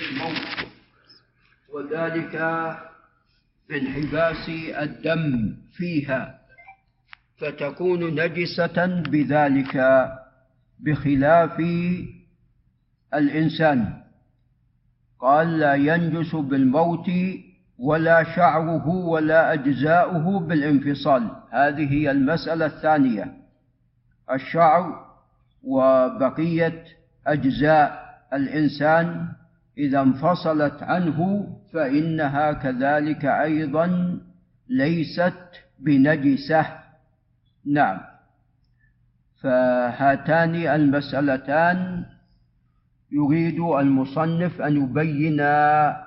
الموت. وذلك بانحباس الدم فيها فتكون نجسة بذلك بخلاف الإنسان. قال لا ينجس بالموت ولا شعره ولا أجزاؤه بالانفصال. هذه هي المسألة الثانية. الشعر وبقية أجزاء الإنسان إذا انفصلت عنه فإنها كذلك أيضا ليست بنجسة. نعم. فهاتان المسألتان. يريد المصنف أن يبين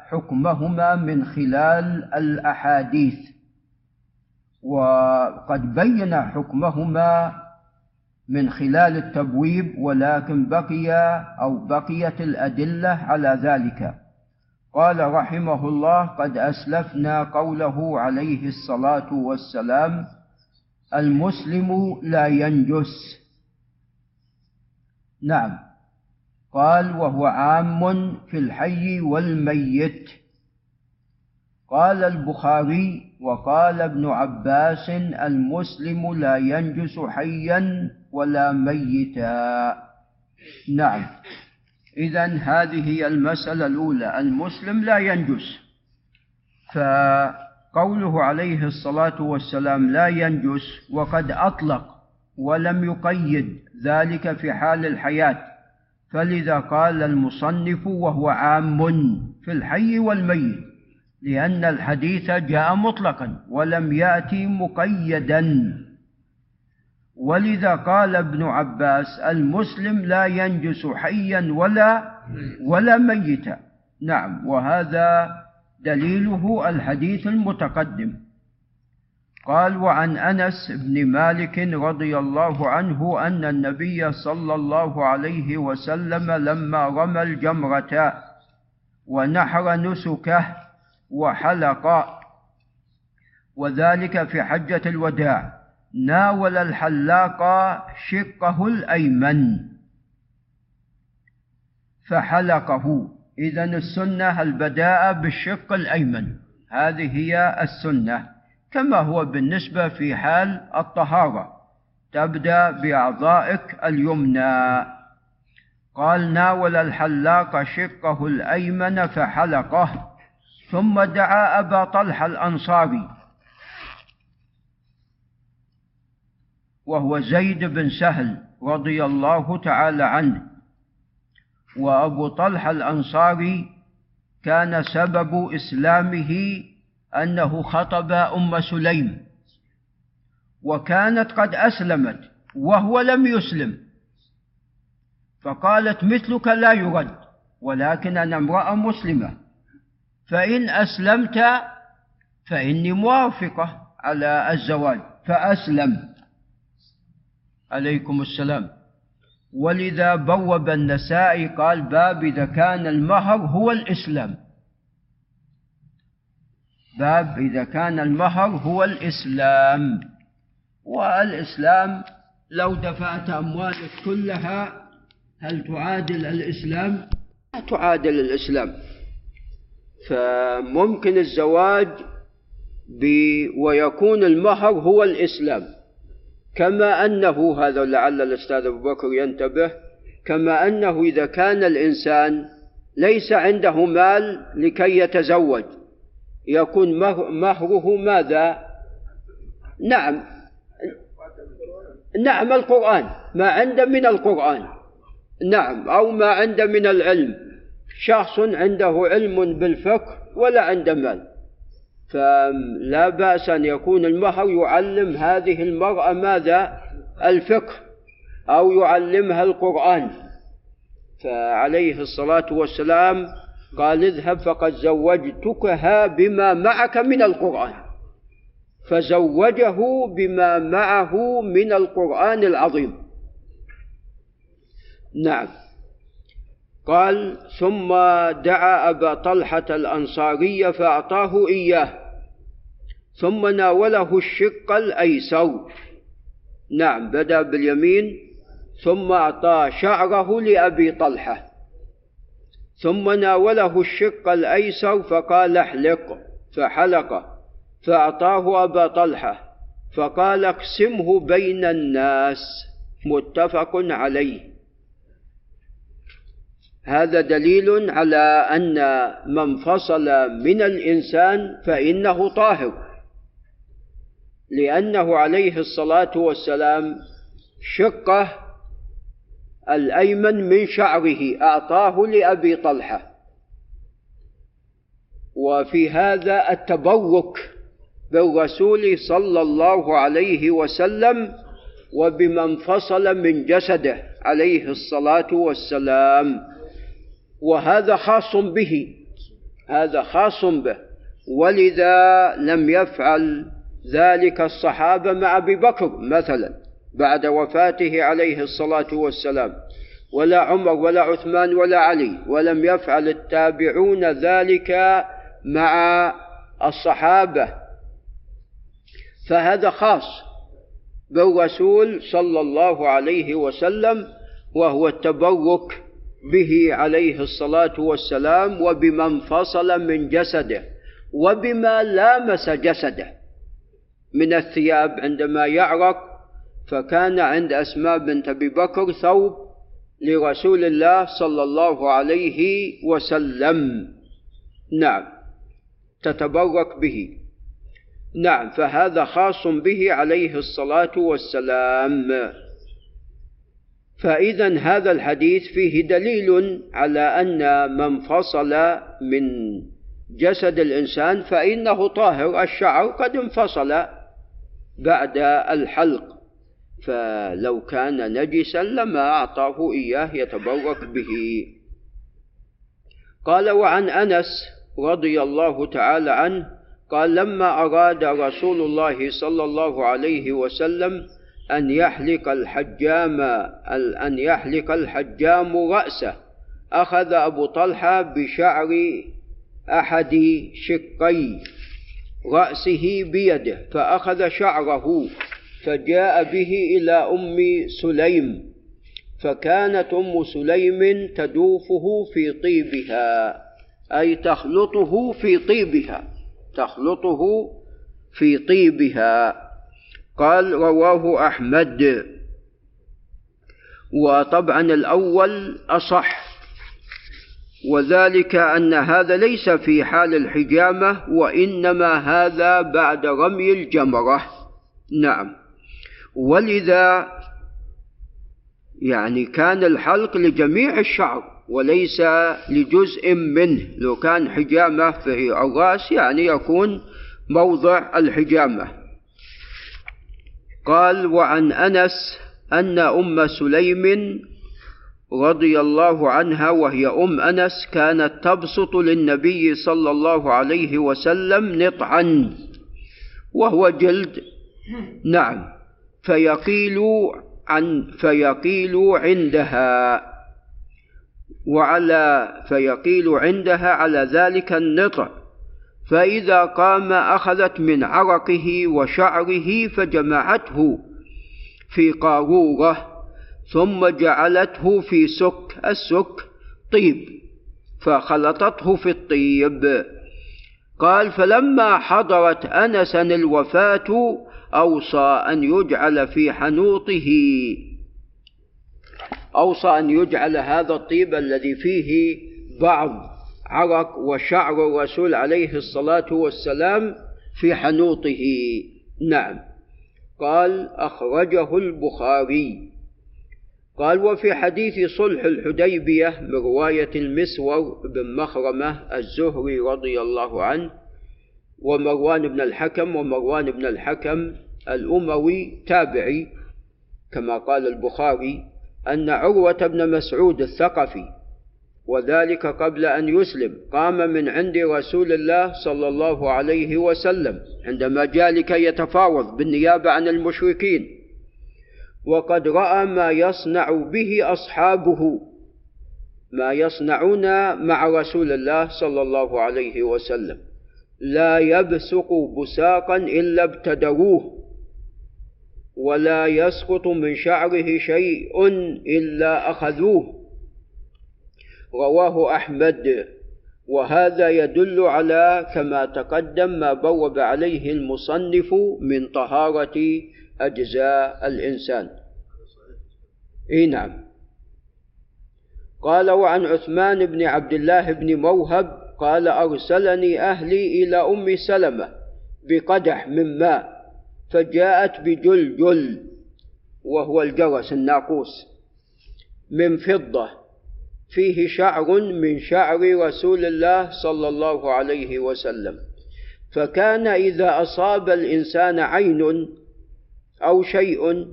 حكمهما من خلال الأحاديث. وقد بين حكمهما من خلال التبويب ولكن بقي أو بقيت الأدلة على ذلك. قال رحمه الله قد أسلفنا قوله عليه الصلاة والسلام المسلم لا ينجس. نعم. قال وهو عام في الحي والميت. قال البخاري وقال ابن عباس المسلم لا ينجس حيا ولا ميتا. نعم. اذا هذه هي المسألة الأولى. المسلم لا ينجس. فقوله عليه الصلاة والسلام لا ينجس وقد أطلق ولم يقيد ذلك في حال الحياة. فلذا قال المصنف وهو عام في الحي والميت لأن الحديث جاء مطلقا ولم يأتي مقيدا. ولذا قال ابن عباس المسلم لا ينجس حيا ولا ولا ميتا. نعم وهذا دليله الحديث المتقدم. قال وعن أنس بن مالك رضي الله عنه أن النبي صلى الله عليه وسلم لما رمى الجمرة ونحر نسكه وحلق وذلك في حجة الوداع. ناول الحلاق شقه الأيمن. فحلقه. اذا السنة البداء بالشق الأيمن. هذه هي السنة كما هو بالنسبة في حال الطهارة. تبدأ بأعضائك اليمنى. قال ناول الحلاق شقه الأيمن فحلقه ثم دعا أبا طلحة الأنصاري. وهو زيد بن سهل رضي الله تعالى عنه. وأبو طلحة الأنصاري كان سبب إسلامه أنه خطب أم سليم وكانت قد أسلمت وهو لم يسلم. فقالت مثلك لا يرد ولكن أنا امرأة مسلمة فإن أسلمت فإني موافقة على الزواج فأسلم عليكم السلام. ولذا بوب النسائي قال باب إذا كان المهر هو الإسلام. باب إذا كان المهر هو الإسلام. والإسلام لو دفعت أموالك كلها هل تعادل الإسلام؟ لا تعادل الإسلام. فممكن الزواج ويكون المهر هو الإسلام. كما أنه هذا لعل الأستاذ أبو بكر ينتبه كما أنه إذا كان الإنسان ليس عنده مال لكي يتزوج يكون مهره ماذا؟ نعم نعم القرآن ما عنده من القرآن نعم أو ما عنده من العلم شخص عنده علم بالفقه ولا عنده مال. فلا بأس أن يكون المهر يعلم هذه المرأة ماذا؟ الفقه أو يعلمها القرآن. فعليه الصلاة والسلام قال اذهب فقد زوجتكها بما معك من القرآن. فزوجه بما معه من القرآن العظيم. نعم. قال ثم دعا أبا طلحة الأنصاري فأعطاه إياه ثم ناوله الشق الأيسر. نعم بدأ باليمين ثم أعطى شعره لأبي طلحة ثم ناوله الشق الأيسر فقال احلق فحلق فأعطاه أبا طلحة فقال اقسمه بين الناس متفق عليه. هذا دليل على أن من فصل من الإنسان فإنه طاهر لأنه عليه الصلاة والسلام شقة الأيمن من شعره أعطاه لأبي طلحة. وفي هذا التبرك بالرسول صلى الله عليه وسلم وبمن فصل من جسده عليه الصلاة والسلام. وهذا خاص به هذا خاص به. ولذا لم يفعل ذلك الصحابة مع أبي بكر مثلا بعد وفاته عليه الصلاة والسلام. ولا عمر ولا عثمان ولا علي ولم يفعل التابعون ذلك مع الصحابة. فهذا خاص بالرسول صلى الله عليه وسلم وهو التبرك به عليه الصلاة والسلام وبمن فصل من جسده وبما لامس جسده. من الثياب عندما يعرق فكان عند أسماء بنت أبي بكر ثوب لرسول الله صلى الله عليه وسلم. نعم تتبرك به. نعم فهذا خاص به عليه الصلاة والسلام. فإذا هذا الحديث فيه دليل على أن من فصل من جسد الإنسان فإنه طاهر الشعر قد انفصل بعد الحلق. فلو كان نجسا لما أعطاه إياه يتبرك به. قال وعن أنس رضي الله تعالى عنه قال لما أراد رسول الله صلى الله عليه وسلم أن يحلق الحجام أن يحلق الحجام رأسه. أخذ أبو طلحة بشعر أحد شقي رأسه بيده فأخذ شعره فجاء به إلى أم سليم فكانت أم سليم تدوفه في طيبها أي تخلطه في طيبها تخلطه في طيبها. قال رواه أحمد. وطبعا الأول أصح. وذلك أن هذا ليس في حال الحجامة وإنما هذا بعد رمي الجمرة. نعم. ولذا يعني كان الحلق لجميع الشعر وليس لجزء منه. لو كان حجامة في الرأس يعني يكون موضع الحجامة. قال وعن أنس أن أم سليم رضي الله عنها وهي أم أنس كانت تبسط للنبي صلى الله عليه وسلم نطعا وهو جلد. نعم فيقيل عن فيقيل عندها. وعلى فيقيل عندها على ذلك النطع. فإذا قام أخذت من عرقه وشعره فجمعته في قارورة ثم جعلته في سك السك طيب فخلطته في الطيب. قال فلما حضرت انسا الوفاة أوصى أن يجعل في حنوطه. أوصى أن يجعل هذا الطيب الذي فيه بعض عرق وشعر الرسول عليه الصلاة والسلام في حنوطه. نعم. قال أخرجه البخاري. قال وفي حديث صلح الحديبية من رواية المسور بن مخرمة الزهري رضي الله عنه ومروان بن الحكم ومروان بن الحكم الأموي تابعي كما قال البخاري أن عروة بن مسعود الثقفي وذلك قبل أن يسلم. قام من عند رسول الله صلى الله عليه وسلم عندما جاء لكي يتفاوض بالنيابة عن المشركين. وقد رأى ما يصنع به أصحابه ما يصنعون مع رسول الله صلى الله عليه وسلم. لا يبسق بساقا إلا ابتدروه ولا يسقط من شعره شيء إلا أخذوه. رواه أحمد وهذا يدل على كما تقدم ما بوب عليه المصنف من طهارة أجزاء الإنسان. إي نعم. قال وعن عثمان بن عبد الله بن موهب قال أرسلني أهلي إلى أم سلمة بقدح من ماء فجاءت بجلجل وهو الجرس الناقوس من فضة فيه شعر من شعر رسول الله صلى الله عليه وسلم. فكان إذا أصاب الإنسان عين أو شيء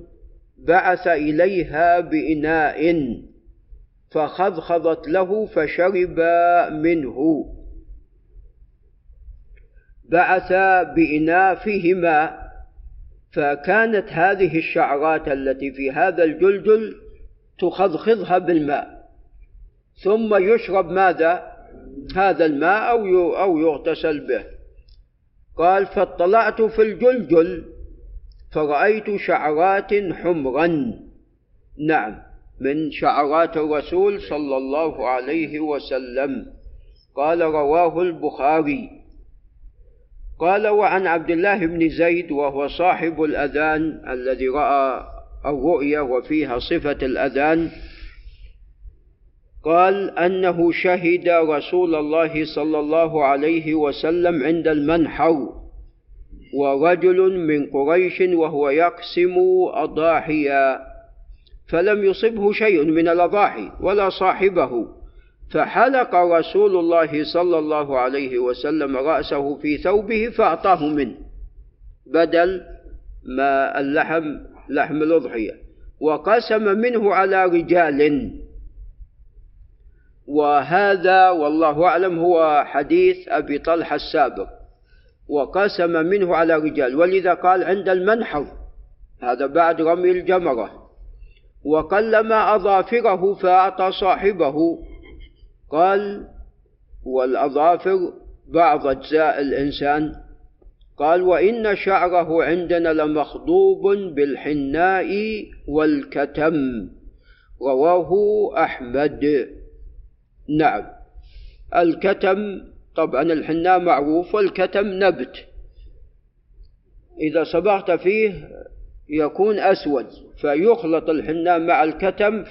بعث إليها بإناء فخضخضت له فشرب منه. بعث بإناء فيه ماء فكانت هذه الشعرات التي في هذا الجلجل تخضخضها بالماء. ثم يشرب ماذا؟ هذا الماء أو أو يغتسل به. قال فاطلعت في الجلجل فرأيت شعرات حمرا. نعم من شعرات الرسول صلى الله عليه وسلم. قال رواه البخاري. قال وعن عبد الله بن زيد وهو صاحب الأذان الذي رأى الرؤيا وفيها صفة الأذان قال أنه شهد رسول الله صلى الله عليه وسلم عند المنحر ورجل من قريش وهو يقسم أضاحيا فلم يصبه شيء من الأضاحي ولا صاحبه فحلق رسول الله صلى الله عليه وسلم رأسه في ثوبه فأعطاه منه بدل ما اللحم لحم الأضحية وقسم منه على رجال. وهذا والله أعلم هو حديث أبي طلحة السابق وقسم منه على رجال ولذا قال عند المنحر هذا بعد رمي الجمرة وقلم أظافره فأعطى صاحبه قال والأظافر بعض أجزاء الإنسان قال وإن شعره عندنا لمخضوب بالحناء والكتم رواه أحمد. نعم. الكتم طبعا الحناء معروف والكتم نبت. إذا صبغت فيه يكون أسود فيخلط الحناء مع الكتم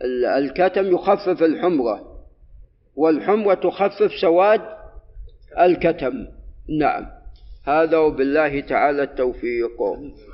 فالكتم يخفف الحمرة والحمرة تخفف سواد الكتم. نعم. هذا وبالله تعالى التوفيق.